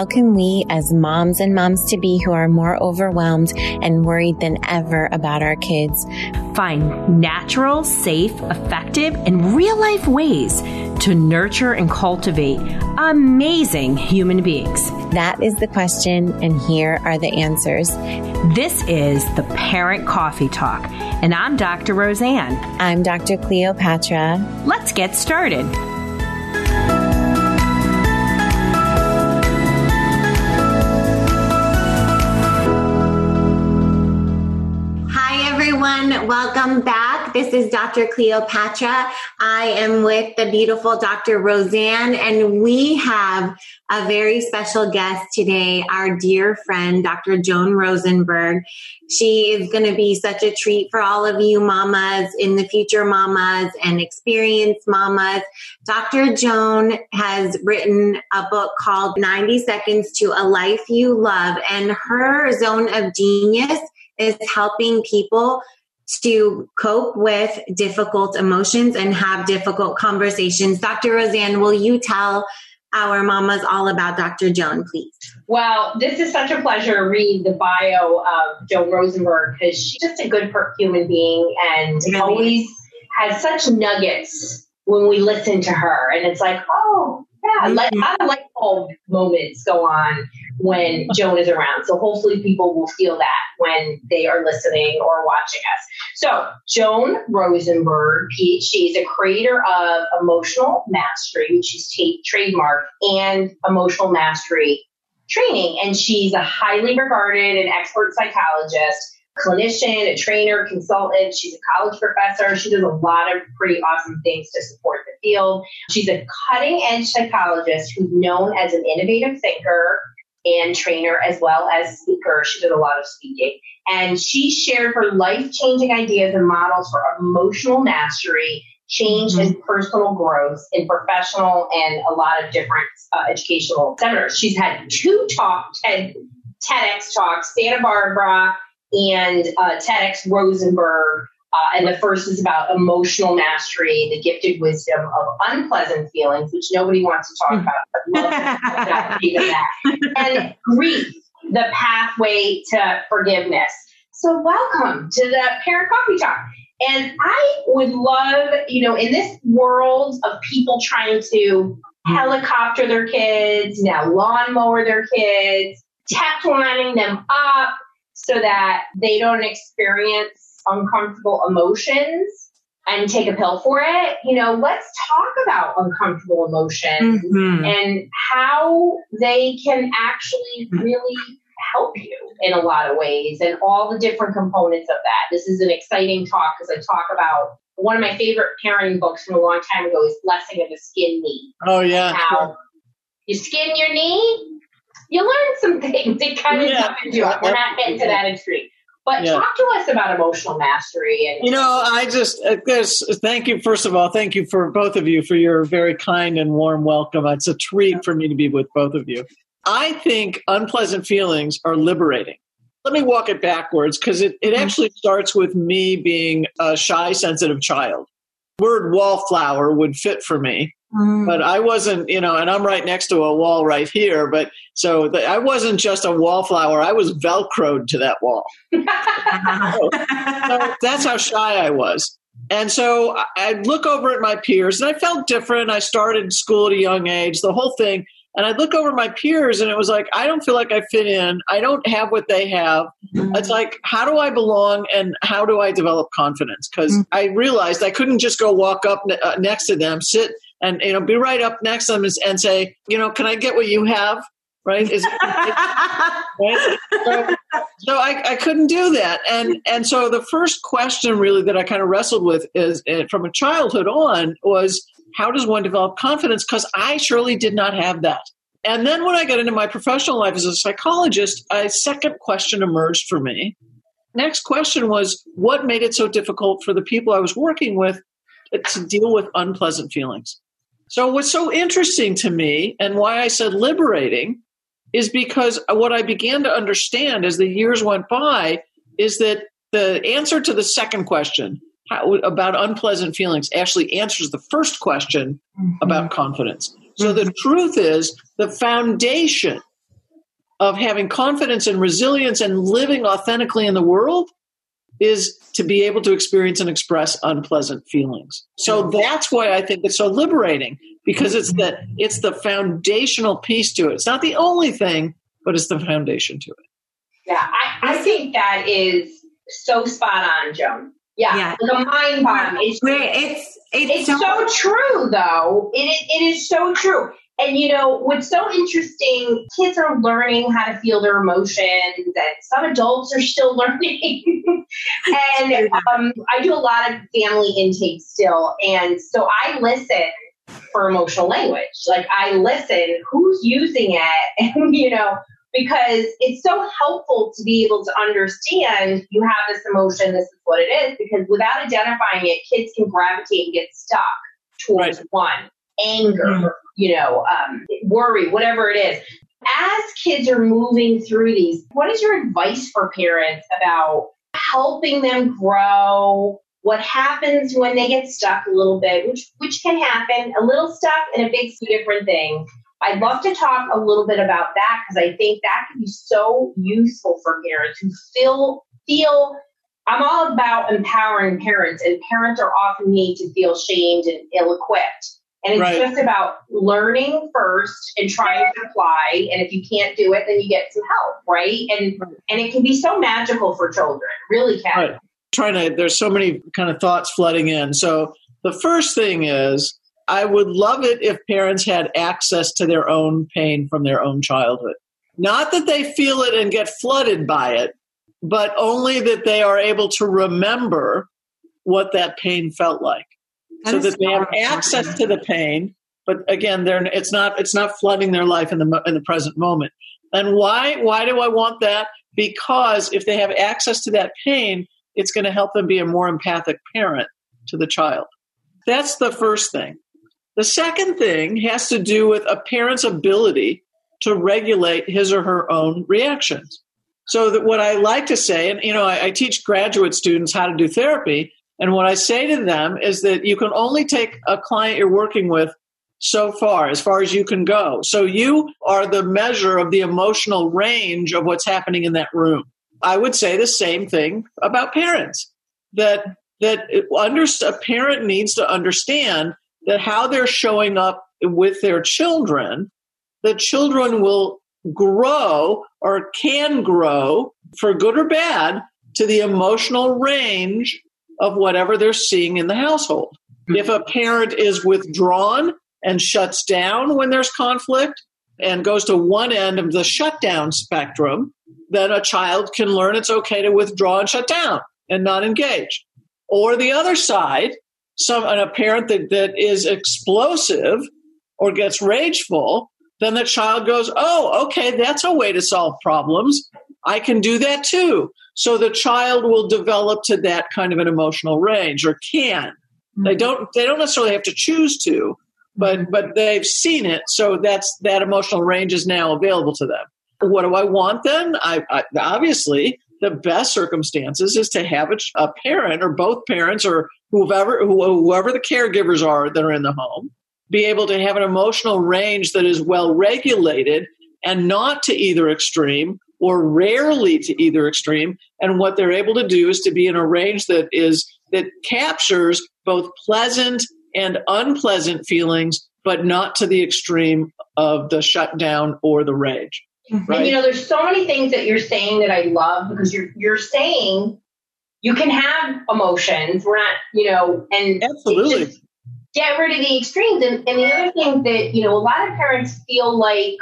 How can we, as moms and moms to be who are more overwhelmed and worried than ever about our kids, find natural, safe, effective, and real life ways to nurture and cultivate amazing human beings? That is the question, and here are the answers. This is the Parent Coffee Talk, and I'm Dr. Roseanne. I'm Dr. Cleopatra. Let's get started. Welcome back. This is Dr. Cleopatra. I am with the beautiful Dr. Roseanne, and we have a very special guest today, our dear friend, Dr. Joan Rosenberg. She is going to be such a treat for all of you mamas in the future mamas and experienced mamas. Dr. Joan has written a book called 90 Seconds to a Life You Love, and her zone of genius is helping people to cope with difficult emotions and have difficult conversations. Dr. Roseanne, will you tell our mamas all about Dr. Joan, please? Well, this is such a pleasure to read the bio of Joan Rosenberg because she's just a good human being and really? always has such nuggets when we listen to her. And it's like, oh, yeah, mm-hmm. like, I light bulb moments go on when Joan is around. So hopefully people will feel that when they are listening or watching us. So Joan Rosenberg, PhD, is a creator of Emotional Mastery, which is t- trademark, and Emotional Mastery training. And she's a highly regarded and expert psychologist, clinician, a trainer, consultant. She's a college professor. She does a lot of pretty awesome things to support the field. She's a cutting edge psychologist who's known as an innovative thinker and trainer as well as speaker. She did a lot of speaking. And she shared her life changing ideas and models for emotional mastery, change, mm-hmm. and personal growth in professional and a lot of different uh, educational seminars. She's had two talk, TED, TEDx talks, Santa Barbara and uh, TEDx Rosenberg. Uh, and the first is about emotional mastery, the gifted wisdom of unpleasant feelings, which nobody wants to talk about. And grief, the pathway to forgiveness. So, welcome to the Parent Coffee Talk. And I would love, you know, in this world of people trying to helicopter their kids, now lawnmower their kids, tech lining them up so that they don't experience uncomfortable emotions and take a pill for it. You know, let's talk about uncomfortable emotions mm-hmm. and how they can actually really help you in a lot of ways and all the different components of that. This is an exciting talk because I talk about one of my favorite parenting books from a long time ago is Blessing of the Skinned Knee. Oh yeah. How you skin your knee, you learn some things. It kind of yeah. into it. We're not getting to that extreme. But yeah. talk to us about emotional mastery. And you know, I just uh, thank you. First of all, thank you for both of you for your very kind and warm welcome. It's a treat for me to be with both of you. I think unpleasant feelings are liberating. Let me walk it backwards because it, it mm-hmm. actually starts with me being a shy, sensitive child. Word wallflower would fit for me Mm. But I wasn't, you know, and I'm right next to a wall right here. But so the, I wasn't just a wallflower, I was velcroed to that wall. so, so that's how shy I was. And so I'd look over at my peers, and I felt different. I started school at a young age, the whole thing. And I'd look over my peers, and it was like, I don't feel like I fit in. I don't have what they have. Mm-hmm. It's like, how do I belong and how do I develop confidence? Because mm-hmm. I realized I couldn't just go walk up ne- uh, next to them, sit and you know be right up next to them and say you know can i get what you have? Right? Is right? so, so I, I couldn't do that. And and so the first question really that i kind of wrestled with is eh, from a childhood on was how does one develop confidence? Because i surely did not have that. And then when i got into my professional life as a psychologist a second question emerged for me. Next question was what made it so difficult for the people i was working with to deal with unpleasant feelings so, what's so interesting to me and why I said liberating is because what I began to understand as the years went by is that the answer to the second question how, about unpleasant feelings actually answers the first question mm-hmm. about confidence. So, mm-hmm. the truth is the foundation of having confidence and resilience and living authentically in the world is to be able to experience and express unpleasant feelings. So that's why I think it's so liberating because it's the it's the foundational piece to it. It's not the only thing, but it's the foundation to it. Yeah, I, I think that is so spot on, Joan. Yeah, yeah. like a mind bomb. It's, it's, it's, it's so, so, true, though. It, it is so true. And you know, what's so interesting, kids are learning how to feel their emotions, and some adults are still learning. and um, I do a lot of family intake still. And so I listen for emotional language. Like I listen, who's using it? And, you know, because it's so helpful to be able to understand you have this emotion, this is what it is, because without identifying it, kids can gravitate and get stuck towards right. one anger, mm-hmm. You know, um, worry, whatever it is. As kids are moving through these, what is your advice for parents about helping them grow? What happens when they get stuck a little bit, which which can happen, a little stuck and a big different thing. I'd love to talk a little bit about that because I think that can be so useful for parents who feel feel I'm all about empowering parents, and parents are often made to feel shamed and ill equipped. And it's right. just about learning first and trying to apply. And if you can't do it, then you get some help, right? And right. and it can be so magical for children, really can. Right. Trying to there's so many kind of thoughts flooding in. So the first thing is I would love it if parents had access to their own pain from their own childhood. Not that they feel it and get flooded by it, but only that they are able to remember what that pain felt like so that they have access to the pain but again they're it's not it's not flooding their life in the in the present moment. And why why do i want that? Because if they have access to that pain it's going to help them be a more empathic parent to the child. That's the first thing. The second thing has to do with a parent's ability to regulate his or her own reactions. So that what i like to say and you know I, I teach graduate students how to do therapy and what I say to them is that you can only take a client you're working with so far, as far as you can go. So you are the measure of the emotional range of what's happening in that room. I would say the same thing about parents that that under, a parent needs to understand that how they're showing up with their children, the children will grow or can grow for good or bad to the emotional range of whatever they're seeing in the household. Mm-hmm. If a parent is withdrawn and shuts down when there's conflict and goes to one end of the shutdown spectrum, then a child can learn it's okay to withdraw and shut down and not engage. Or the other side, some a parent that, that is explosive or gets rageful, then the child goes, Oh, okay, that's a way to solve problems. I can do that too. So the child will develop to that kind of an emotional range or can. Mm-hmm. They don't they don't necessarily have to choose to, but mm-hmm. but they've seen it, so that's that emotional range is now available to them. What do I want then? I, I obviously the best circumstances is to have a, a parent or both parents or whoever whoever the caregivers are that are in the home be able to have an emotional range that is well regulated and not to either extreme or rarely to either extreme. And what they're able to do is to be in a range that is that captures both pleasant and unpleasant feelings, but not to the extreme of the shutdown or the rage. Mm-hmm. Right? And you know, there's so many things that you're saying that I love because you're you're saying you can have emotions. We're not, you know, and absolutely get rid of the extremes. And, and the other thing that you know, a lot of parents feel like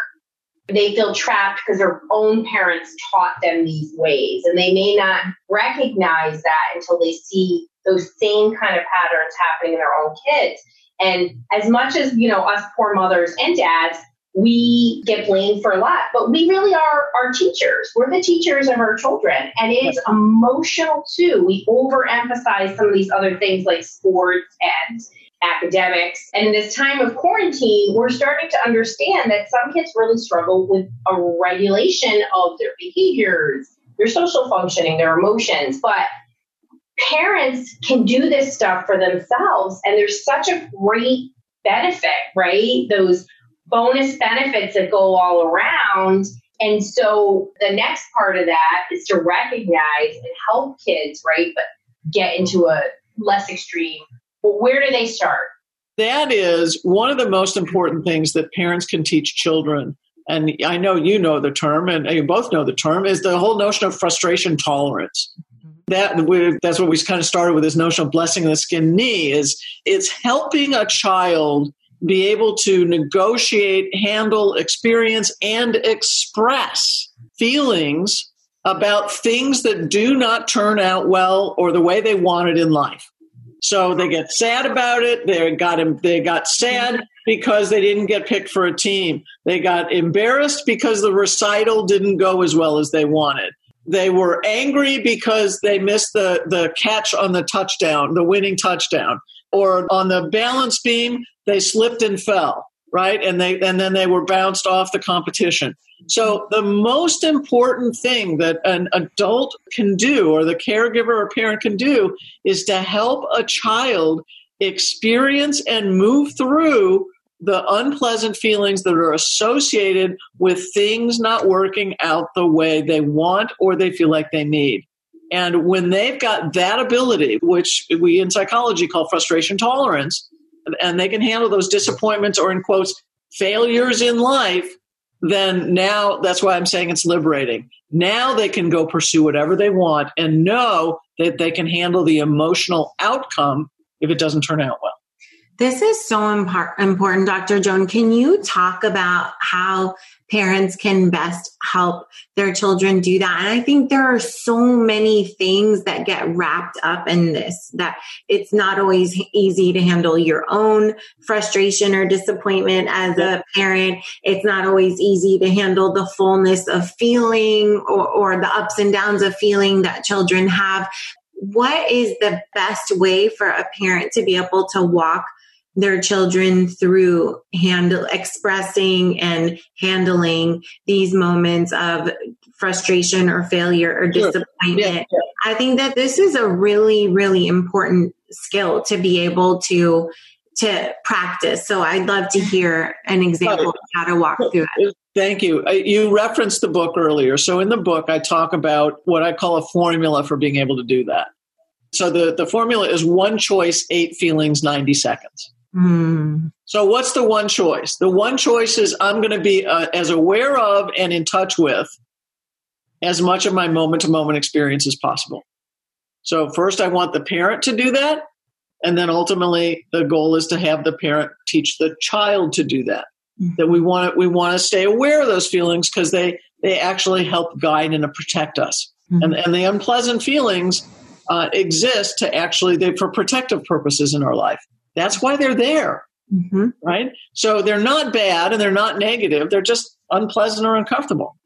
they feel trapped because their own parents taught them these ways. And they may not recognize that until they see those same kind of patterns happening in their own kids. And as much as you know us poor mothers and dads we get blamed for a lot but we really are our teachers. We're the teachers of our children. And it is emotional too. We overemphasize some of these other things like sports and academics. And in this time of quarantine, we're starting to understand that some kids really struggle with a regulation of their behaviors, their social functioning, their emotions. But parents can do this stuff for themselves. And there's such a great benefit, right? Those bonus benefits that go all around And so the next part of that is to recognize and help kids, right? But get into a less extreme. Well, where do they start? That is one of the most important things that parents can teach children. And I know you know the term, and you both know the term, is the whole notion of frustration tolerance. That we, that's what we kind of started with this notion of blessing the skin knee is it's helping a child be able to negotiate, handle, experience, and express feelings about things that do not turn out well or the way they wanted in life. So they get sad about it. They got they got sad because they didn't get picked for a team. They got embarrassed because the recital didn't go as well as they wanted. They were angry because they missed the the catch on the touchdown, the winning touchdown, or on the balance beam they slipped and fell right and they and then they were bounced off the competition so the most important thing that an adult can do or the caregiver or parent can do is to help a child experience and move through the unpleasant feelings that are associated with things not working out the way they want or they feel like they need. And when they've got that ability which we in psychology call frustration tolerance and they can handle those disappointments or in quotes failures in life then now that's why I'm saying it's liberating. Now they can go pursue whatever they want and know that they can handle the emotional outcome if it doesn't turn out well. This is so important, Dr. Joan. Can you talk about how parents can best help their children do that? And I think there are so many things that get wrapped up in this that it's not always easy to handle your own frustration or disappointment as a parent. It's not always easy to handle the fullness of feeling or, or the ups and downs of feeling that children have. What is the best way for a parent to be able to walk their children through handle expressing and handling these moments of frustration or failure or disappointment. Yeah, yeah. I think that this is a really, really important skill to be able to to practice. So I'd love to hear an example of how to walk through it. Thank you. You referenced the book earlier. So in the book, I talk about what I call a formula for being able to do that. So the, the formula is one choice, eight feelings, 90 seconds. Mm. So, what's the one choice? The one choice is I'm going to be uh, as aware of and in touch with as much of my moment to moment experience as possible. So, first, I want the parent to do that. And then ultimately, the goal is to have the parent teach the child to do that. Mm-hmm. That we want to, we want to stay aware of those feelings because they, they actually help guide and protect us. Mm-hmm. And, and the unpleasant feelings uh, exist to actually, they for protective purposes in our life. That's why they're there. Mm-hmm. Right? So they're not bad and they're not negative. They're just unpleasant or uncomfortable.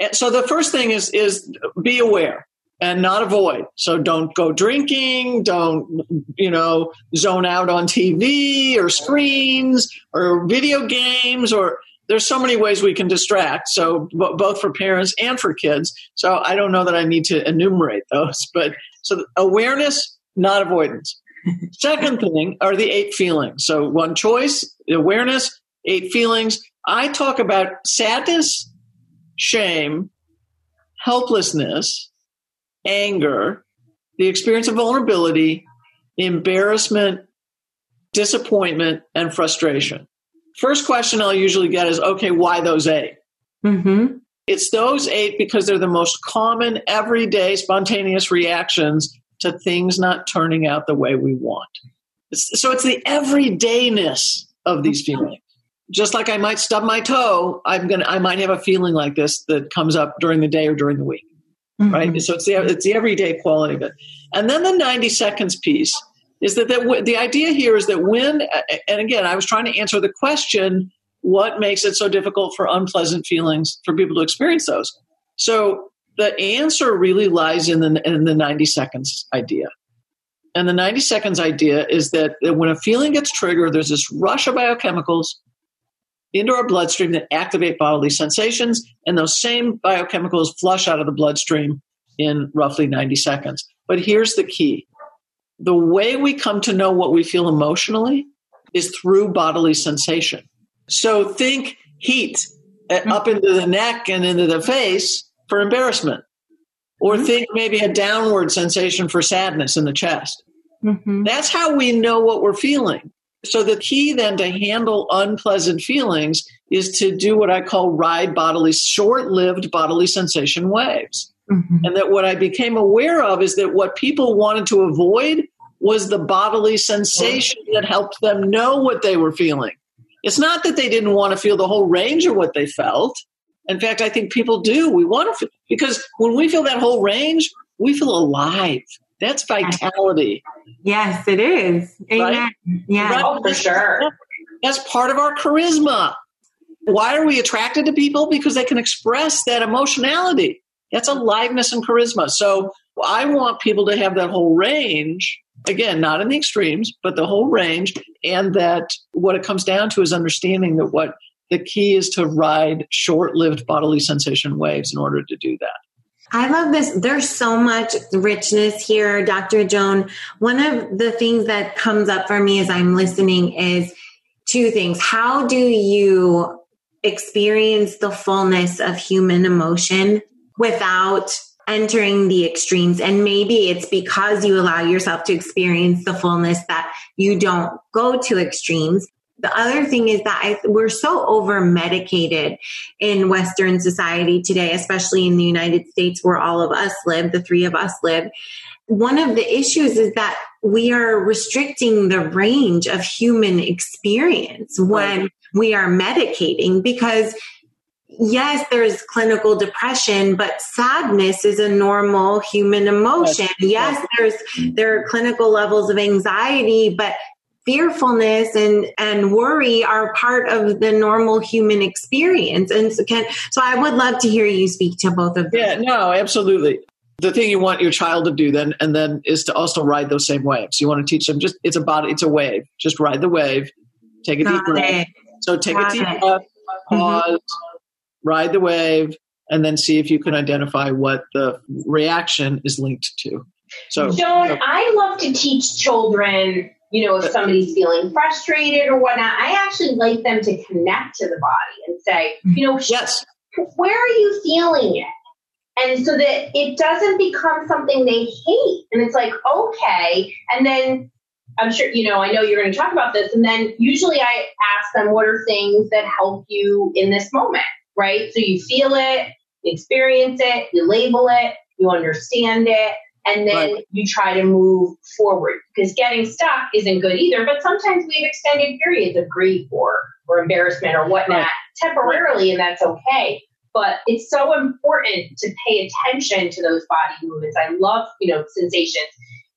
And so the first thing is is be aware and not avoid. So don't go drinking, don't you know, zone out on TV or screens or video games or there's so many ways we can distract. So b- both for parents and for kids. So I don't know that I need to enumerate those, but so awareness, not avoidance. Second thing are the eight feelings. So one choice, awareness, eight feelings. I talk about sadness, shame, helplessness, anger, the experience of vulnerability, embarrassment, disappointment, and frustration. First question I'll usually get is okay, why those 8 mm-hmm. It's those eight because they're the most common, everyday, spontaneous reactions to things not turning out the way we want. So it's the everydayness of these feelings. Just like I might stub my toe, I'm gonna I might have a feeling like this that comes up during the day or during the week. Mm-hmm. Right? So it's the it's the everyday quality of it. And then the 90 seconds piece is that, that the idea here is that when and again I was trying to answer the question what makes it so difficult for unpleasant feelings for people to experience those. So the answer really lies in the, in the 90 seconds idea. And the 90 seconds idea is that when a feeling gets triggered, there's this rush of biochemicals into our bloodstream that activate bodily sensations, and those same biochemicals flush out of the bloodstream in roughly 90 seconds. But here's the key the way we come to know what we feel emotionally is through bodily sensation. So think heat, mm-hmm. up into the neck and into the face for embarrassment. Or mm-hmm. think maybe a downward sensation for sadness in the chest. Mm-hmm. That's how we know what we're feeling. So the key then to handle unpleasant feelings is to do what I call ride bodily, short lived bodily sensation waves. Mm-hmm. And that what I became aware of is that what people wanted to avoid was the bodily sensation that helped them know what they were feeling. It's not that they didn't want to feel the whole range of what they felt. In fact, I think people do. We want to feel, because when we feel that whole range, we feel alive. That's vitality. Yes, it is. Amen. Right? Yeah, right? oh, for sure. That's part of our charisma. Why are we attracted to people? Because they can express that emotionality. That's aliveness and charisma. So I want people to have that whole range. Again, not in the extremes, but the whole range. And that what it comes down to is understanding that what the key is to ride short lived bodily sensation waves in order to do that. I love this. There's so much richness here, Dr. Joan. One of the things that comes up for me as I'm listening is two things. How do you experience the fullness of human emotion without entering the extremes? And maybe it's because you allow yourself to experience the fullness that you don't go to extremes the other thing is that I, we're so over medicated in Western society today, especially in the United States where all of us live, the three of us live. One of the issues is that we are restricting the range of human experience when we are medicating because yes, there's clinical depression, but sadness is a normal human emotion. Yes, there's there are clinical levels of anxiety, but fearfulness and and worry are part of the normal human experience. And so can so i would love to hear you speak to both of them. Yeah no absolutely. The thing you want your child to do then and then is to also ride those same waves. You want to teach them just it's a body it's a wave. Just ride the wave. Take a Got deep breath so take Got a deep it. breath pause mm-hmm. ride the wave and then see if you can identify what the reaction is linked to. So Joan, I love to teach children you know, if somebody's feeling frustrated or whatnot, I actually like them to connect to the body and say, mm. you know, yes. where are you feeling it? And so that it doesn't become something they hate. And it's like, okay. And then I'm sure, you know, I know you're going to talk about this. And then usually I ask them, what are things that help you in this moment? Right. So you feel it, you experience it, you label it, you understand it and then right. you try to move forward because getting stuck isn't good either. But sometimes we have extended periods of grief or, or embarrassment or whatnot right. temporarily, and that's okay. But it's so important to pay attention to those body movements. I love, you know, sensations.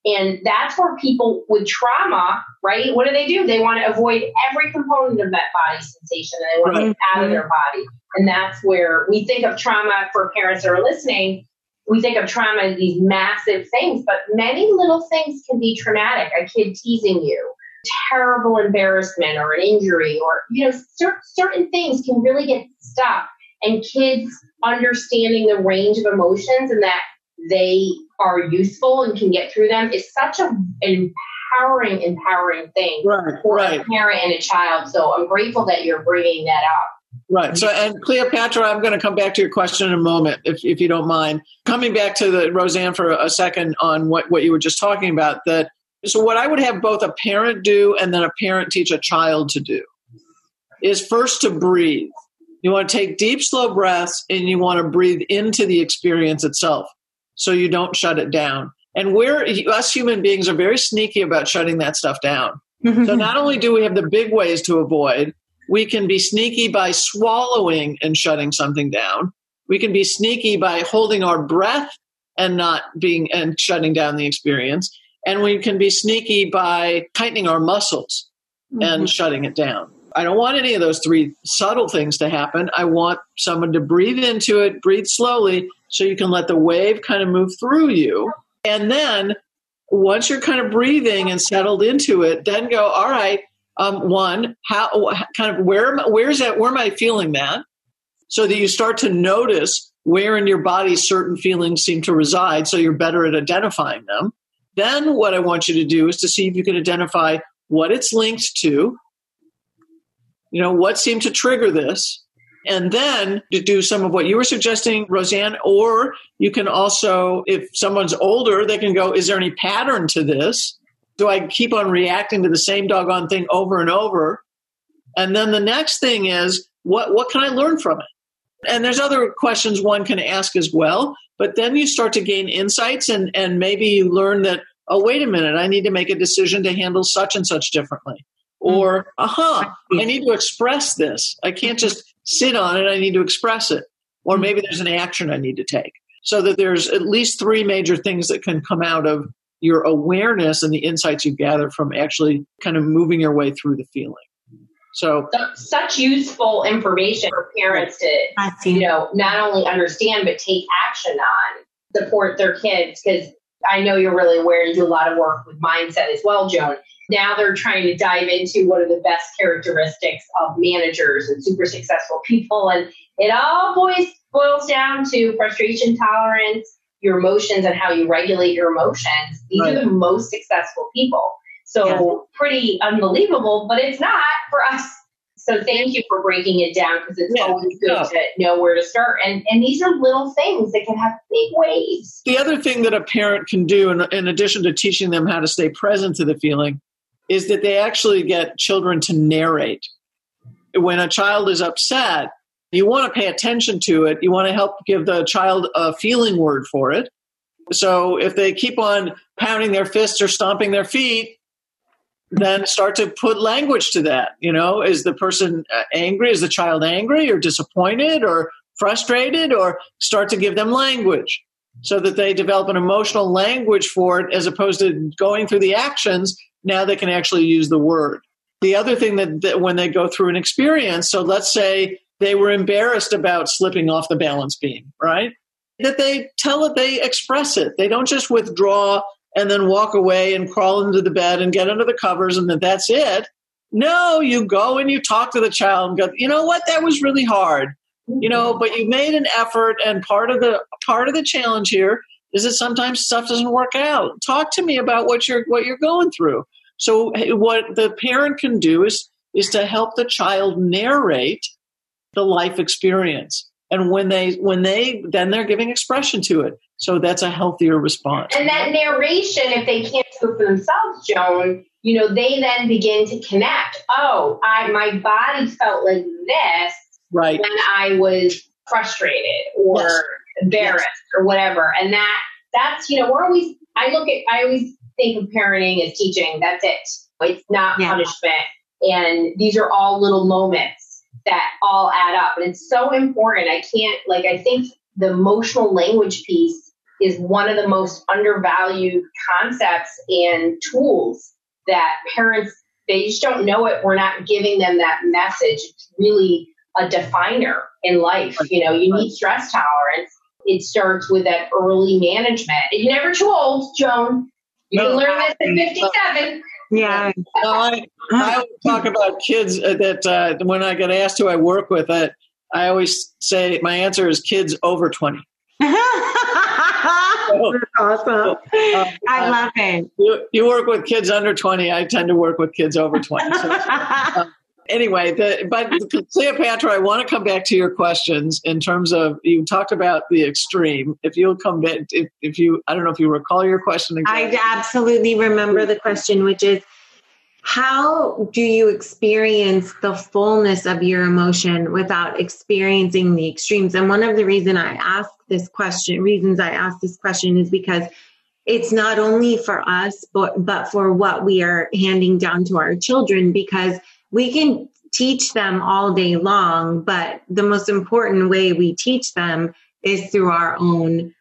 And that's where people with trauma, right? What do they do? They want to avoid every component of that body sensation and they want right. to get out of mm-hmm. their body. And that's where we think of trauma for parents that are listening we think of trauma as these massive things, but many little things can be traumatic. A kid teasing you, terrible embarrassment or an injury, or, you know, cer- certain things can really get stuck. And kids understanding the range of emotions and that they are useful and can get through them is such a, an empowering, empowering thing right, for right. a parent and a child. So I'm grateful that you're bringing that up. Right. So, and Cleopatra, I'm going to come back to your question in a moment, if, if you don't mind. Coming back to the Roseanne for a second on what, what you were just talking about, that so what I would have both a parent do and then a parent teach a child to do is first to breathe. You want to take deep, slow breaths and you want to breathe into the experience itself so you don't shut it down. And we're, us human beings are very sneaky about shutting that stuff down. Mm-hmm. so not only do we have the big ways to avoid, we can be sneaky by swallowing and shutting something down. We can be sneaky by holding our breath and not being and shutting down the experience. And we can be sneaky by tightening our muscles mm-hmm. and shutting it down. I don't want any of those three subtle things to happen. I want someone to breathe into it, breathe slowly, so you can let the wave kind of move through you. And then once you're kind of breathing and settled into it, then go, all right, um, one, how kind of where where's that? Where am I feeling that? So that you start to notice where in your body certain feelings seem to reside, so you're better at identifying them. Then, what I want you to do is to see if you can identify what it's linked to. You know, what seemed to trigger this, And then to do some of what you were suggesting, Roseanne, or you can also, if someone's older, they can go, is there any pattern to this? Do I keep on reacting to the same doggone thing over and over? And then the next thing is, what, what can I learn from it? And there's other questions one can ask as well. But then you start to gain insights and, and maybe you learn that, oh, wait a minute, I need to make a decision to handle such and such differently. Mm-hmm. Or, aha, mm-hmm. I need to express this. I can't just sit on it, I need to express it. Or mm-hmm. maybe there's an action I need to take. So that there's at least three major things that can come out of your awareness and the insights you gather from actually kind of moving your way through the feeling. So such useful information for parents to you know not only understand but take action on, support their kids because I know you're really aware and do a lot of work with mindset as well, Joan. Now they're trying to dive into what are the best characteristics of managers and super successful people. And it all boils, boils down to frustration tolerance, your emotions, and how you regulate your emotions. These right. are the most successful people. So yeah. pretty unbelievable, but it's not for us. So thank you for breaking it down because it's yeah, always good to know where to start. And and these are little things that can have big waves. The other thing that a parent can do, in, in addition to teaching them how to stay present to the feeling, is that they actually get children to narrate. When a child is upset, you want to pay attention to it. You want to help give the child a feeling word for it. So if they keep on pounding their fists or stomping their feet, then start to put language to that. You know, is the person uh, angry? Is the child angry or disappointed or frustrated? Or start to give them language so that they develop an emotional language for it as opposed to going through the actions. Now they can actually use the word. The other thing that, that when they go through an experience, so let's say they were embarrassed about slipping off the balance beam, right? That they tell it, they express it. They don't just withdraw and then walk away and crawl into the bed and get under the covers and then that's it. No, you go and you talk to the child and go, you know what, that was really hard. You know, but you made an effort and part of the part of the challenge here is that sometimes stuff doesn't work out. Talk to me about what you're what you're going through. So what the parent can do is is to help the child narrate the life experience. And when they when they then they're giving expression to it. So that's a healthier response. And that narration, if they can't do it for themselves, Joan, you know, they then begin to connect. Oh, I my body felt like this right. when I was frustrated or yes. embarrassed yes. or whatever. And that that's, you know, we're always I look at I always think of parenting as teaching. That's it. It's not yeah. punishment. And these are all little moments that all add up. And it's so important. I can't like I think the emotional language piece is one of the most undervalued concepts and tools that parents they just don't know it. We're not giving them that message. It's really a definer in life. You know you need stress tolerance. It starts with that early management. You're never too old joan. You no, can learn this at uh, 57 yeah. I, I talk about kids that uh, when I get asked who I work with, uh, I always say my answer is kids over 20. awesome. Uh, I love it. You, you, work with kids under 20. I tend to work with kids over 20. So, uh, anyway, the, but Cleopatra, I want to come back to your questions in terms of you talked about the extreme. If you'll come back, if, if you, I don't know if you recall your question. Again. I absolutely remember the question, which is how do you experience the fullness of your emotion without experiencing the extremes? And one of the reason I ask this question, reasons I ask this question is because it's not only for us, but, but for what we are handing down to our children, because we can teach them all day long, but the most important way we teach them is through our own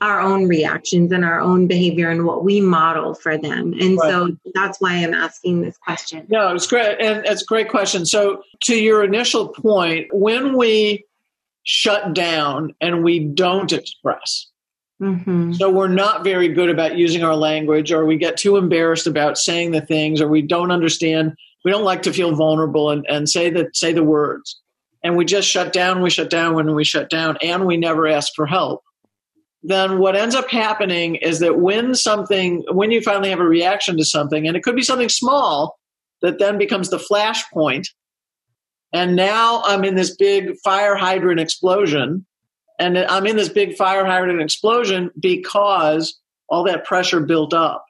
our own reactions and our own behavior and what we model for them. And right. so that's why I'm asking this question. No, it's great. And it's a great question. So, to your initial point, when we shut down and we don't express, mm-hmm. so we're not very good about using our language, or we get too embarrassed about saying the things, or we don't understand, we don't like to feel vulnerable and, and say, the, say the words. And we just shut down, we shut down when we shut down, and we never ask for help then what ends up happening is that when something, when you finally have a reaction to something, and it could be something small that then becomes the flashpoint, And now I'm in this big fire hydrant explosion. And I'm in this big fire hydrant explosion because all that pressure built up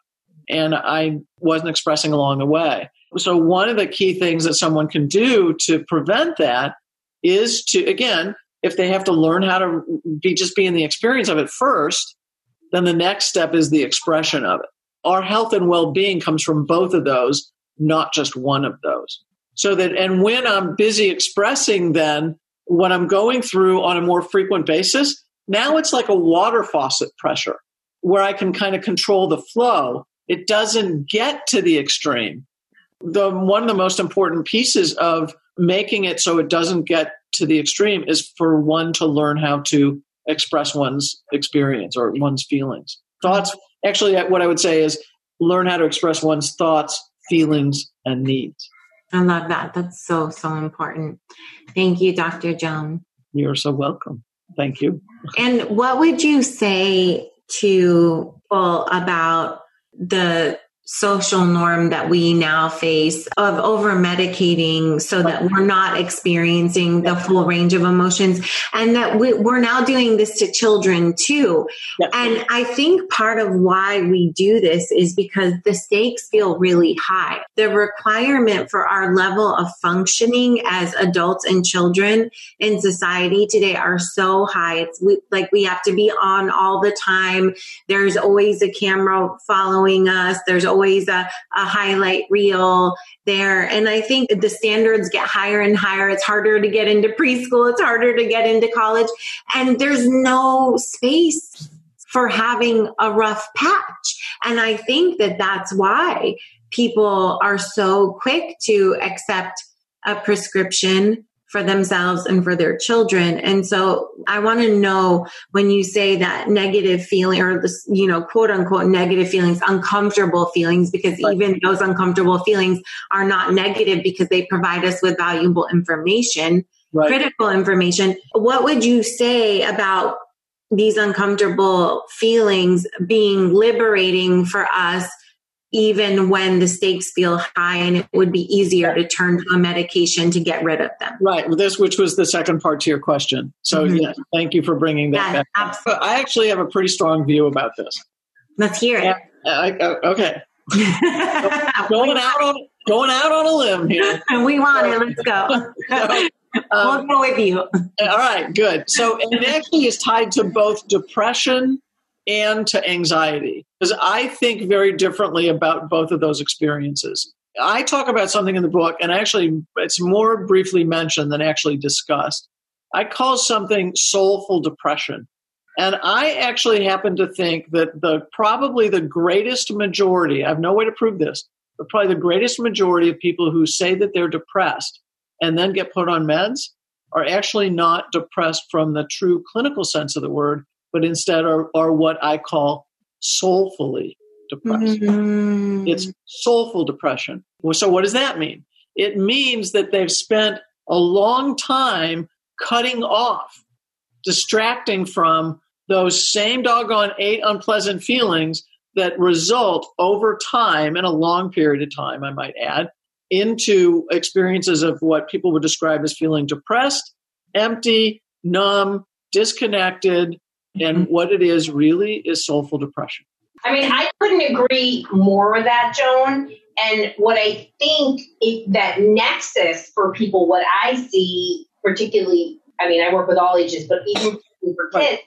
and I wasn't expressing along the way. So, one of the key things that someone can do to prevent that is to, again, if they have to learn how to be just be in the experience of it first, then the next step is the expression of it. Our health and well being comes from both of those, not just one of those. So that, and when I'm busy expressing, then what I'm going through on a more frequent basis, now it's like a water faucet pressure where I can kind of control the flow. It doesn't get to the extreme. The one of the most important pieces of making it so it doesn't get to the extreme is for one to learn how to express one's experience or one's feelings. Thoughts, actually, what I would say is learn how to express one's thoughts, feelings, and needs. I love that. That's so, so important. Thank you, Dr. Joan. You're so welcome. Thank you. And what would you say to people about the social norm that we now face of over medicating so that we're not experiencing the full range of emotions and that we, are now doing this to children too. Yep. and i think part of why we do this is because the stakes feel really high. The requirement for our level of functioning as adults and children in society today are so high. It's like we have to be on all the time. There's always a camera following us. There's always a, a highlight reel there. And I think the standards get higher and higher. It's harder to get into preschool. It's harder to get into college. And there's no space for having a rough patch. And I think that that's why people are so quick to accept a prescription for themselves and for their children. And so I want to know when you say that negative feeling or this, you know, quote unquote negative feelings, uncomfortable feelings, because even those uncomfortable feelings are not negative because they provide us with valuable information, right. critical information. What would you say about these uncomfortable feelings being liberating for us even when the stakes feel high and it would be easier to turn to a medication to get rid of them. Right. This, which was the second part to your question. So, mm-hmm. yeah, thank you for bringing that yeah, back. Absolutely. I actually have a pretty strong view about this. Let's hear it. I, uh, okay. going out on going out on a limb here. we want it. Let's go. so, um, we'll go with you. All right, good. So it actually is tied to both depression and to anxiety because I think very differently about both of those experiences. I talk about something in the book, and actually, it's more briefly mentioned than actually discussed. I call something soulful depression. And I actually happen to think that the probably the greatest majority, I have no way to prove this, but probably the greatest majority of people who say that they're depressed and then get put on meds are actually not depressed from the true clinical sense of the word, but instead are, are what I call soulfully depressed. Mm-hmm. It's soulful depression. So, what does that mean? It means that they've spent a long time cutting off, distracting from those same doggone eight unpleasant feelings that result over time, in a long period of time, I might add, into experiences of what people would describe as feeling depressed, empty, numb, disconnected, and what it is really is soulful depression. I mean, I couldn't agree more with that, Joan. And what I think it, that nexus for people, what I see, particularly, I mean, I work with all ages, but even for kids,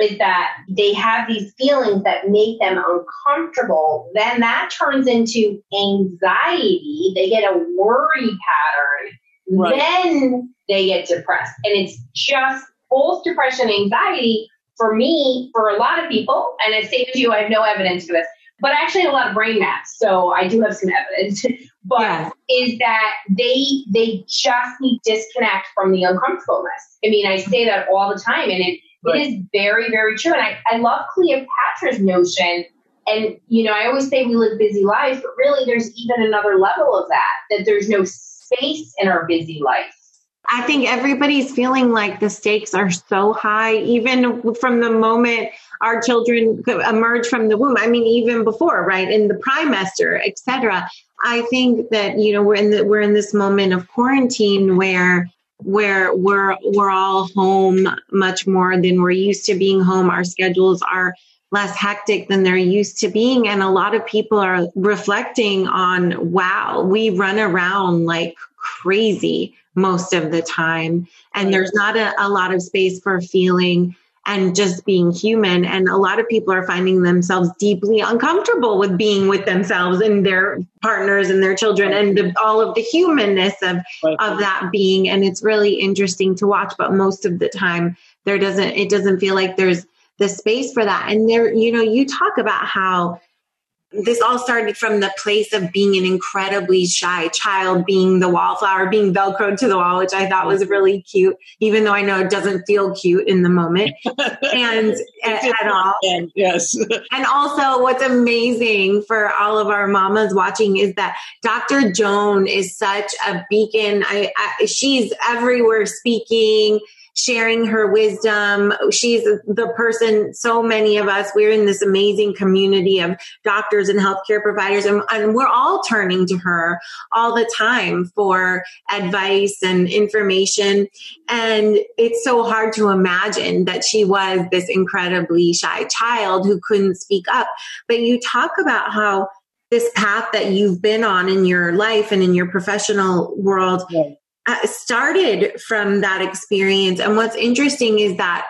is that they have these feelings that make them uncomfortable. Then that turns into anxiety. They get a worry pattern. Right. Then they get depressed. And it's just both depression and anxiety for me, for a lot of people, and as same as you, I have no evidence for this, but actually a lot of brain maps, so I do have some evidence. but yeah. is that they they just need disconnect from the uncomfortableness. I mean, I say that all the time, and it, right. it is very very true. And I, I love Cleopatra's notion. And you know, I always say we live busy lives, but really, there's even another level of that. That there's no space in our busy life I think everybody's feeling like the stakes are so high, even from the moment our children emerge from the womb. I mean, even before, right, in the trimester, etc. I think that you know we're in the, we're in this moment of quarantine where where we're we're all home much more than we're used to being home. Our schedules are less hectic than they're used to being. And a lot of people are reflecting on, wow, we run around like crazy most of the time. And there's not a, a lot of space for feeling and just being human. And a lot of people are finding themselves deeply uncomfortable with being with themselves and their partners and their children and the, all of the humanness of, of that being. And it's really interesting to watch. But most of the time, there doesn't, it doesn't feel like there's the space for that. And there, you know, you talk about how this all started from the place of being an incredibly shy child, being the wallflower, being velcroed to the wall, which I thought was really cute, even though I know it doesn't feel cute in the moment and at, uh, at, all. Yes. and also, what's amazing for all of our mamas watching is that Dr. Joan is such a beacon. I, I she's everywhere speaking sharing her wisdom. She's the person, so many of us, we're in this amazing community of doctors and healthcare providers, and, and we're all turning to her all the time for advice and information. And it's so hard to imagine that she was this incredibly shy child who couldn't speak up. But you talk about how this path that you've been on in your life and in your professional world Uh, started from that experience. And what's interesting is that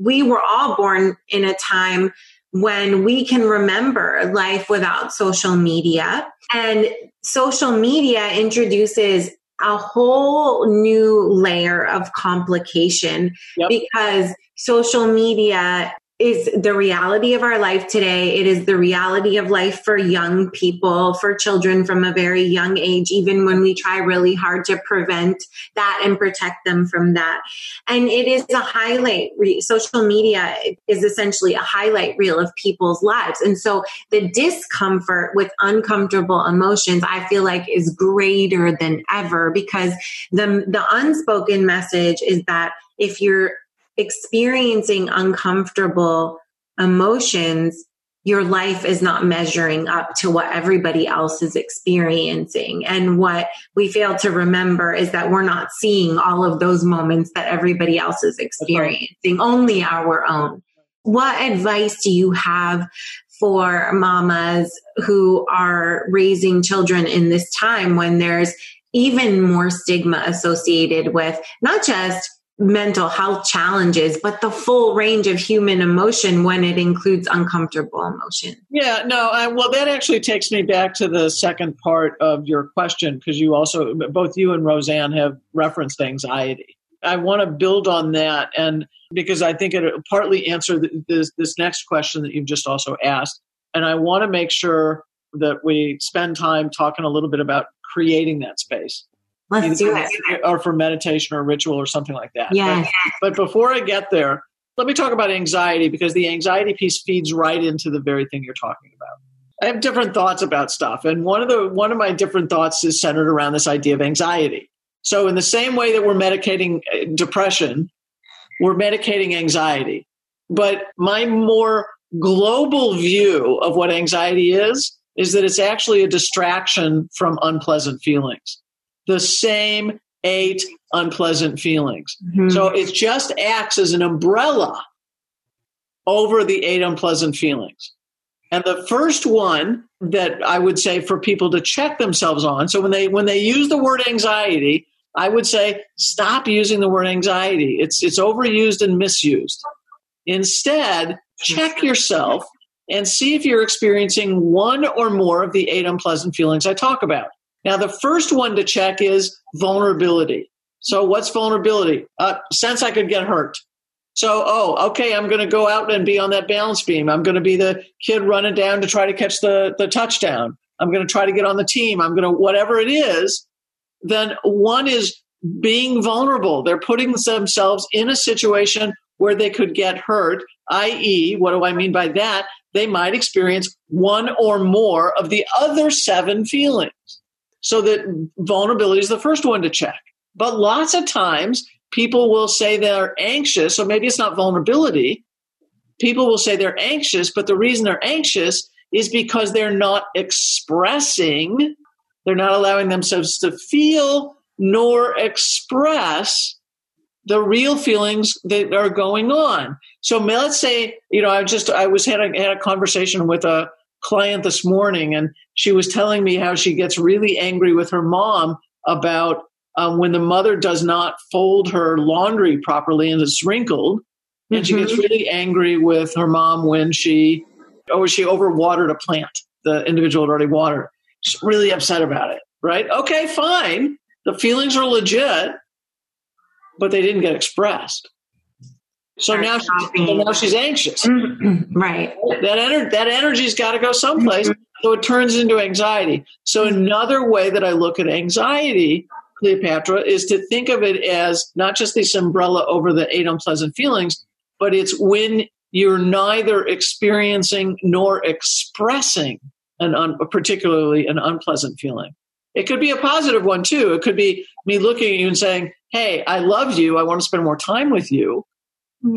we were all born in a time when we can remember life without social media. And social media introduces a whole new layer of complication yep. because social media is the reality of our life today. It is the reality of life for young people, for children from a very young age, even when we try really hard to prevent that and protect them from that. And it is a highlight. Social media is essentially a highlight reel of people's lives. And so the discomfort with uncomfortable emotions, I feel like is greater than ever because the, the unspoken message is that if you're experiencing uncomfortable emotions, your life is not measuring up to what everybody else is experiencing. And what we fail to remember is that we're not seeing all of those moments that everybody else is experiencing, only our own. What advice do you have for mamas who are raising children in this time when there's even more stigma associated with not just mental health challenges, but the full range of human emotion when it includes uncomfortable emotion. Yeah, no, I, well, that actually takes me back to the second part of your question because you also, both you and Roseanne have referenced anxiety. I want to build on that, and because I think it partly answer this, this next question that you've just also asked, and I want to make sure that we spend time talking a little bit about creating that space Let's do it. Or for meditation or ritual or something like that. Yeah. But, but before I get there, let me talk about anxiety because the anxiety piece feeds right into the very thing you're talking about. I have different thoughts about stuff, and one of the one of my different thoughts is centered around this idea of anxiety. So, in the same way that we're medicating uh, depression, we're medicating anxiety. But my more global view of what anxiety is is that it's actually a distraction from unpleasant feelings the same eight unpleasant feelings. Mm-hmm. So it just acts as an umbrella over the eight unpleasant feelings. And the first one that I would say for people to check themselves on, so when they when they use the word anxiety, I would say stop using the word anxiety. It's it's overused and misused. Instead, check yourself and see if you're experiencing one or more of the eight unpleasant feelings I talk about. Now, the first one to check is vulnerability. So, what's vulnerability? Uh, sense I could get hurt. So, oh, okay, I'm going to go out and be on that balance beam. I'm going to be the kid running down to try to catch the, the touchdown. I'm going to try to get on the team. I'm going to, whatever it is. Then one is being vulnerable. They're putting themselves in a situation where they could get hurt, i.e., what do I mean by that? They might experience one or more of the other seven feelings. So that vulnerability is the first one to check. But lots of times people will say they're anxious, or maybe it's not vulnerability. People will say they're anxious, but the reason they're anxious is because they're not expressing They're not allowing themselves to feel nor express the real feelings that are going on. So let's say, you know, I just I was had a, had a conversation with a client this morning, and she was telling me how she gets really angry with her mom about um, when the mother does not fold her laundry properly and it's wrinkled, and mm-hmm. she gets mm-hmm. really angry with her mom when she or she overwatered a plant. The individual had already watered. She's really upset about it. Right? Okay, fine. The feelings are legit, but they didn't get expressed. So now, she's, now she's anxious. right. That ener- that energy's got to go someplace. Mm-hmm. So it turns into anxiety. So another way that I look at anxiety, Cleopatra, is to think of it as not just this umbrella over the eight unpleasant feelings, but it's when you're neither experiencing nor expressing an un- particularly an unpleasant feeling. It could be a positive one too. It could be me looking at you and saying, "Hey, I love you. I want to spend more time with you."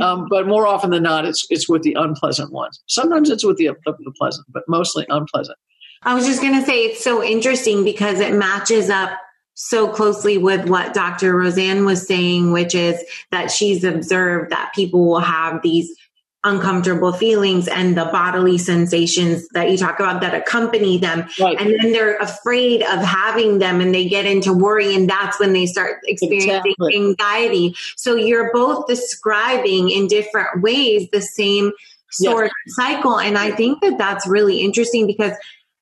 Um, but more often than not, it's it's with the unpleasant ones. Sometimes it's with the, the pleasant, but mostly unpleasant. I was just going to say it's so interesting because it matches up so closely with what Dr. Roseanne was saying, which is that she's observed that people will have these uncomfortable feelings and the bodily sensations that you talk about that accompany them. Right. And then they're afraid of having them and they get into worry. And that's when they start experiencing exactly. anxiety. So you're both describing in different ways the same sort yes. of cycle. And I think that that's really interesting because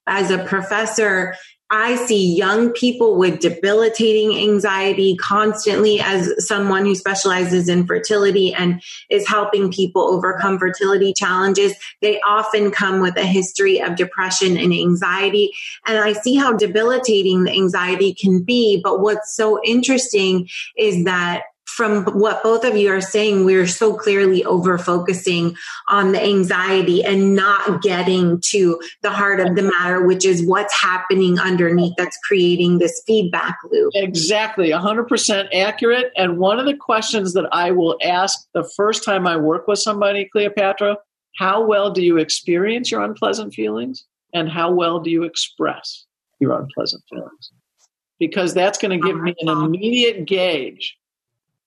as a professor, I see young people with debilitating anxiety constantly as someone who specializes in fertility and is helping people overcome fertility challenges. They often come with a history of depression and anxiety. And I see how debilitating the anxiety can be. But what's so interesting is that from what both of you are saying, we're so clearly over focusing on the anxiety and not getting to the heart of the matter, which is what's happening underneath that's creating this feedback loop. Exactly, 100% accurate. And one of the questions that I will ask the first time I work with somebody, Cleopatra, how well do you experience your unpleasant feelings? And how well do you express your unpleasant feelings? Because that's going to give oh me an immediate gauge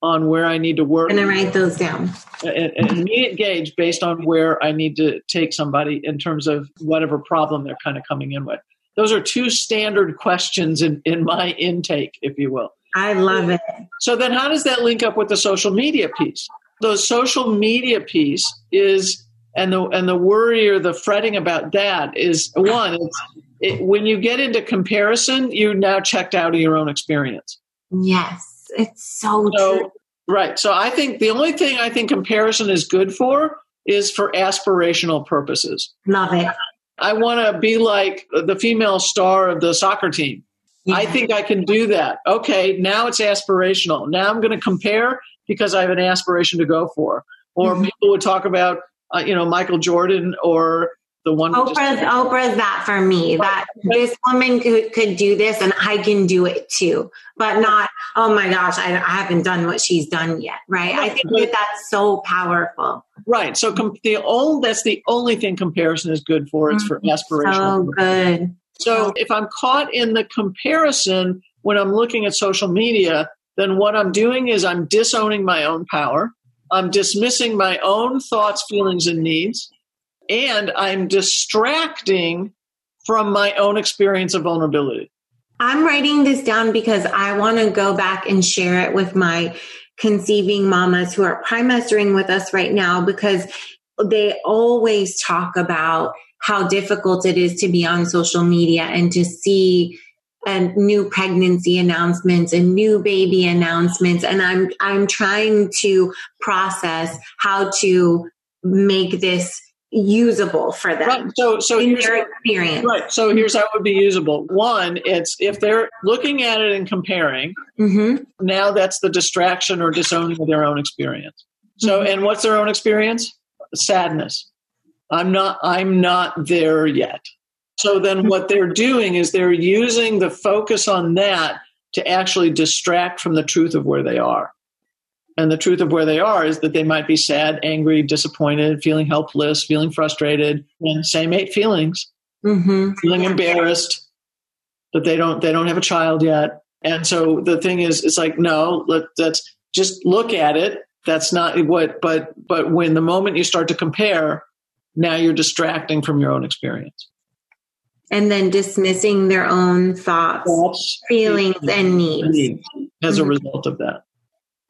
on where I need to work. And I write those down. An, an immediate gauge based on where I need to take somebody in terms of whatever problem they're kind of coming in with. Those are two standard questions in, in my intake, if you will. I love it. So then how does that link up with the social media piece? The social media piece is and the and the worry or the fretting about that is one it's it, when you get into comparison you now checked out of your own experience yes it's so, so true. Right. So I think the only thing I think comparison is good for is for aspirational purposes. Love it. I want to be like the female star of the soccer team. Yeah. I think I can do that. Okay, now it's aspirational. Now I'm going to compare because I have an aspiration to go for. Or mm-hmm. people would talk about, uh, you know, Michael Jordan or the one Oprah's Oprah's that for me that this woman could, could do this and I can do it too, but not oh my gosh I, I haven't done what she's done yet, right? I think that that's so powerful. Right. So com- the only that's the only thing comparison is good for. It's for mm-hmm. aspiration. So good. So if I'm caught in the comparison when I'm looking at social media, then what I'm doing is I'm disowning my own power. I'm dismissing my own thoughts, feelings, and needs and I'm distracting from my own experience of vulnerability. I'm writing this down because I want to go back and share it with my conceiving mamas who are premestering with us right now because they always talk about how difficult it is to be on social media and to see and new pregnancy announcements and new baby announcements and i'm i'm trying to process how to make this usable for them right. so so in their experience. right so here's how it would be usable. One it's if they're looking at it and comparing mm-hmm. now that's the distraction or disowning of their own experience. So mm-hmm. and what's their own experience? Sadness. I'm not i'm not there yet. So then what they're doing is they're using the focus on that to actually distract from the truth of where they are and the truth of where they are is that they might be sad, angry, disappointed, feeling helpless, feeling frustrated, and same eight feelings, mm-hmm. feeling embarrassed. that they don't they don't have a child yet. And so the thing is, it's like no, let, let's just look at it. That's not what, but but when the moment you start to compare, now you're distracting from your own experience and then dismissing their own thoughts, thoughts feelings, and needs as a mm-hmm. result of that.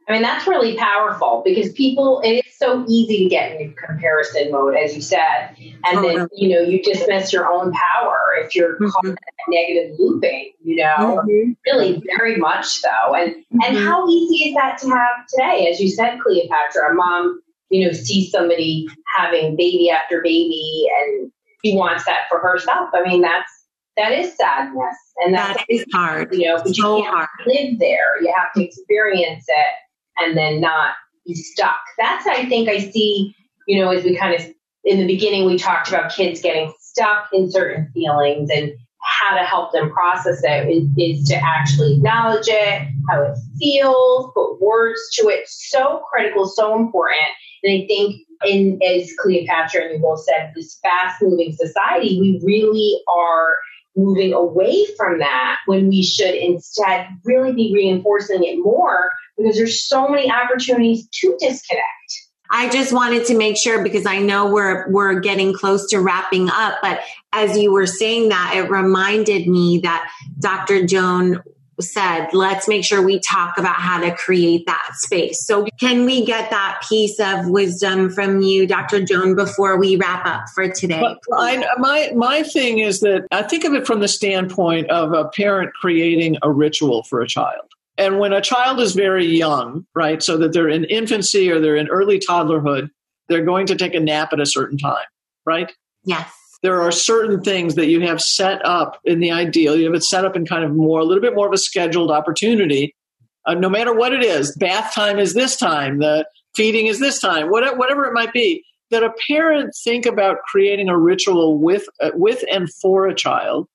I mean, that's really powerful because people, it's so easy to get in comparison mode, as you said. And oh, then, you know, you dismiss your own power if you're mm-hmm. caught in negative looping, you know, mm-hmm. really very much so. And, mm-hmm. and how easy is that to have today? As you said, Cleopatra, a mom, you know, sees somebody having baby after baby and she wants that for herself. I mean, that's, that is sadness. And that's that is hard. You know, but so you can't hard. live there. You have to experience it and then not be stuck. That's I think I see, you know, as we kind of in the beginning we talked about kids getting stuck in certain feelings and how to help them process it is, is to actually acknowledge it, how it feels, put words to it. So critical, so important. And I think in as Cleopatra and you both said, this fast moving society, we really are moving away from that when we should instead really be reinforcing it more because there's so many opportunities to disconnect. I just wanted to make sure because I know we're we're getting close to wrapping up, but as you were saying that, it reminded me that Dr. Joan said, let's make sure we talk about how to create that space. So, can we get that piece of wisdom from you, Dr. Joan, before we wrap up for today? I, my my thing is that I think of it from the standpoint of a parent creating a ritual for a child. And when a child is very young, right, so that they're in infancy or they're in early toddlerhood, they're going to take a nap at a certain time, right? Yes there are certain things that you have set up in the ideal. You have it set up in kind of more, a little bit more of a scheduled opportunity. Uh, no matter what it is, bath time is this time, the feeding is this time, whatever, whatever it might be. That a parent think about creating a ritual with uh, with and for a child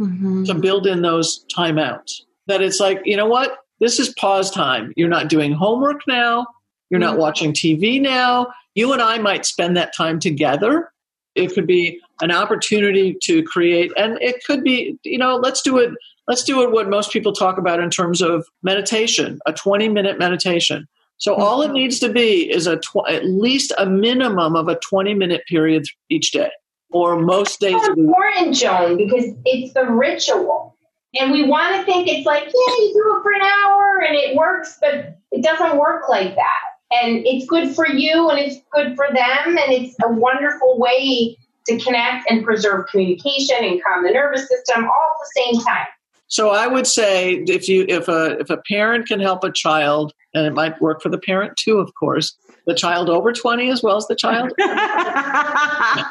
mm-hmm. to build in those timeouts. That it's like, you know what, this is pause time. You're not doing homework now. You're mm-hmm. not watching TV now. You and I might spend that time together. It could be an opportunity to create and it could be you know let's do it let's do it what most people talk about in terms of meditation a 20 minute meditation so mm-hmm. all it needs to be is a tw- at least a minimum of a 20 minute period each day or most days it's important joan because it's the ritual and we want to think it's like yeah you do it for an hour and it works but it doesn't work like that and it's good for you and it's good for them and it's a wonderful way to connect and preserve communication and calm the nervous system all at the same time. So I would say if you if a if a parent can help a child, and it might work for the parent too, of course, the child over twenty as well as the child. That's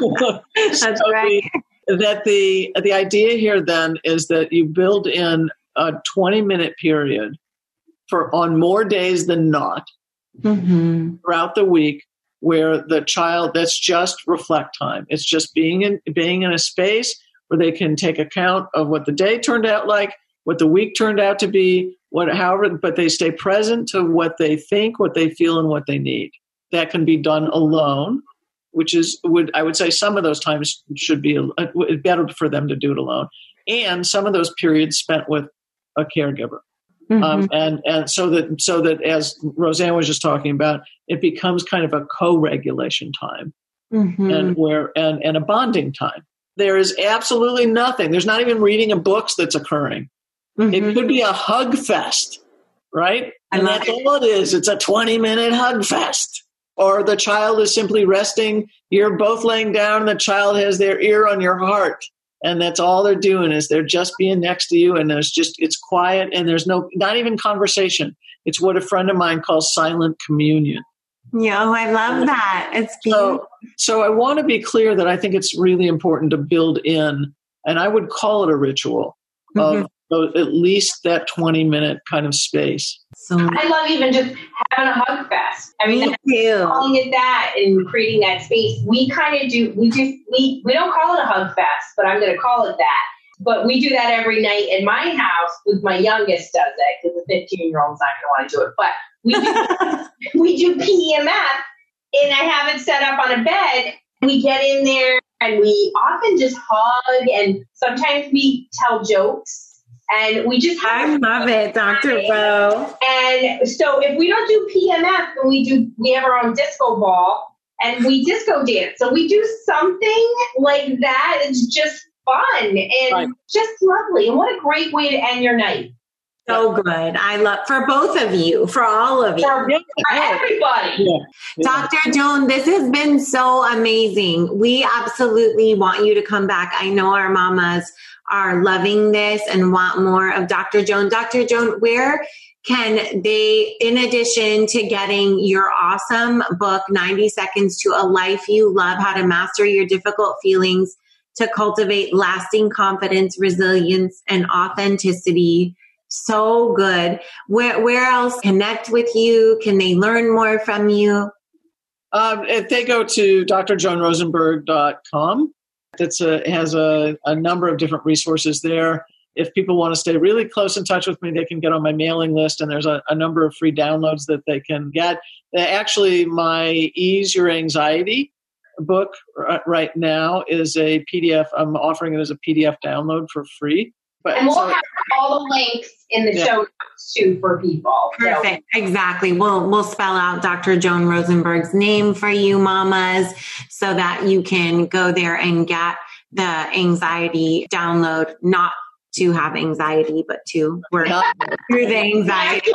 so right. The, that the the idea here then is that you build in a twenty minute period for on more days than not mm-hmm. throughout the week where the child that's just reflect time it's just being in being in a space where they can take account of what the day turned out like what the week turned out to be what however but they stay present to what they think what they feel and what they need that can be done alone which is would i would say some of those times should be uh, better for them to do it alone and some of those periods spent with a caregiver um, mm-hmm. Um, and and so that so that as Roseanne was just talking about, it becomes kind of a co-regulation time, mm-hmm. and where and and a bonding time. There is absolutely nothing. There's not even reading of books that's occurring. Mm-hmm. It could be a hug fest, right? And that's it. all it is. It's a 20 minute hug fest. Or the child is simply resting. You're both laying down, and the child has their ear on your heart and that's all they're doing is they're just being next to you and there's just it's quiet and there's no not even conversation it's what a friend of mine calls silent communion yeah oh, i love that it's beautiful. so so i want to be clear that i think it's really important to build in and i would call it a ritual mm-hmm. of at least that 20 minute kind of space. So I love even just having a hug fest. I mean, calling it that and creating that space. We kind of do. We just we we don't call it a hug fest, but I'm going to call it that. But we do that every night in my house. With my youngest does it because the 15 year old's not going to want to do it. But we do we do PEMF, and I have it set up on a bed. We get in there and we often just hug and sometimes we tell jokes and we just I love it, Dr. Bo. And so if we don't do PEMF, then we do we have our own disco ball and we disco dance. So we do something like that. It's just fun and right. just lovely. And what a great way to end your night. So good. I love for both of you, for all of you, for, for everybody. Yeah. Yeah. Dr. Joan, this has been so amazing. We absolutely want you to come back. I know our mamas are loving this and want more of Dr. Joan. Dr. Joan, where can they, in addition to getting your awesome book, 90 Seconds to a Life You Love, How to Master Your Difficult Feelings to Cultivate Lasting Confidence, Resilience, and Authenticity? So good. Where, where else connect with you? Can they learn more from you? Um, if they go to drjoanrosenberg.com, it's a, has a, a number of different resources there. If people want to stay really close in touch with me, they can get on my mailing list, and there's a, a number of free downloads that they can get. Uh, actually, my Ease Your Anxiety book uh, right now is a PDF. I'm offering it as a PDF download for free. But, and we'll so, have all the links in the yeah. show notes too for people. Perfect. So. Exactly. We'll we'll spell out Dr. Joan Rosenberg's name for you mamas so that you can go there and get the anxiety download, not to have anxiety, but to work through the anxiety.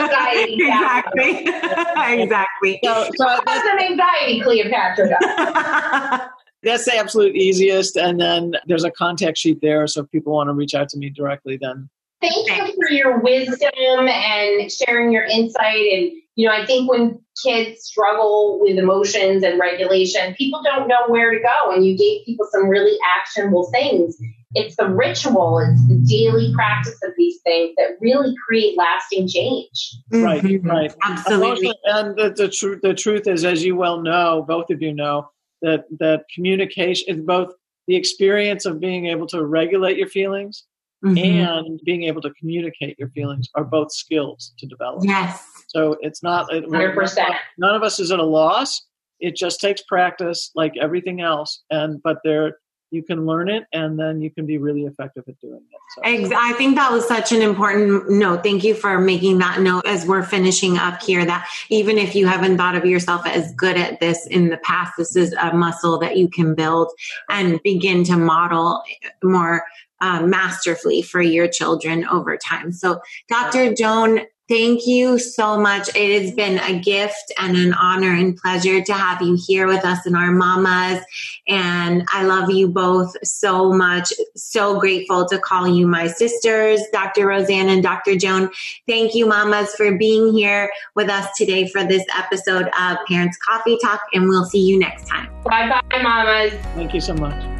anxiety exactly. exactly. So, so that's an anxiety, Cleopatra. That's the absolute easiest. And then there's a contact sheet there. So if people want to reach out to me directly, then. Thank you for your wisdom and sharing your insight. And, you know, I think when kids struggle with emotions and regulation, people don't know where to go. And you gave people some really actionable things. It's the ritual, it's the daily practice of these things that really create lasting change. Right, mm-hmm. right. Absolutely. And the, the, tr- the truth is, as you well know, both of you know, that that communication both the experience of being able to regulate your feelings mm-hmm. and being able to communicate your feelings are both skills to develop. Yes. So it's not 100%. None of us is at a loss. It just takes practice like everything else and but there you can learn it and then you can be really effective at doing it. So. I think that was such an important note. Thank you for making that note as we're finishing up here that even if you haven't thought of yourself as good at this in the past, this is a muscle that you can build and begin to model more uh, masterfully for your children over time. So, Dr. Joan, Thank you so much. It has been a gift and an honor and pleasure to have you here with us and our mamas. And I love you both so much. So grateful to call you my sisters, Dr. Roseanne and Dr. Joan. Thank you, mamas, for being here with us today for this episode of Parents Coffee Talk. And we'll see you next time. Bye bye, mamas. Thank you so much.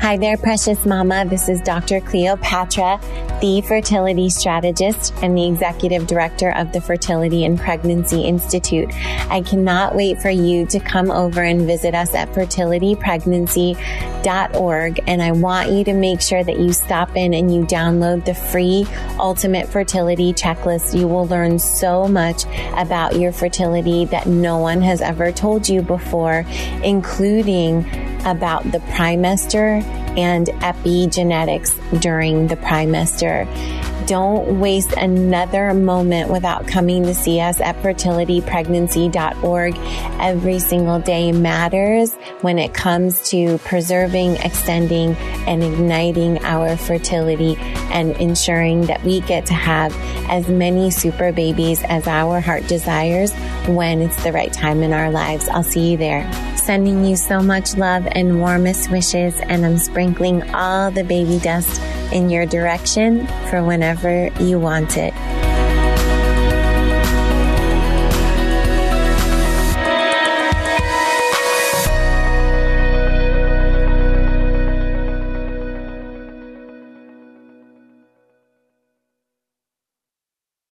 Hi there, precious mama. This is Dr. Cleopatra, the fertility strategist and the executive director of the Fertility and Pregnancy Institute. I cannot wait for you to come over and visit us at fertilitypregnancy.org. And I want you to make sure that you stop in and you download the free ultimate fertility checklist. You will learn so much about your fertility that no one has ever told you before, including about the trimester and epigenetics during the trimester. Don't waste another moment without coming to see us at fertilitypregnancy.org. Every single day matters when it comes to preserving, extending, and igniting our fertility and ensuring that we get to have as many super babies as our heart desires when it's the right time in our lives. I'll see you there. Sending you so much love and warmest wishes, and I'm sprinkling all the baby dust in your direction for whenever you want it.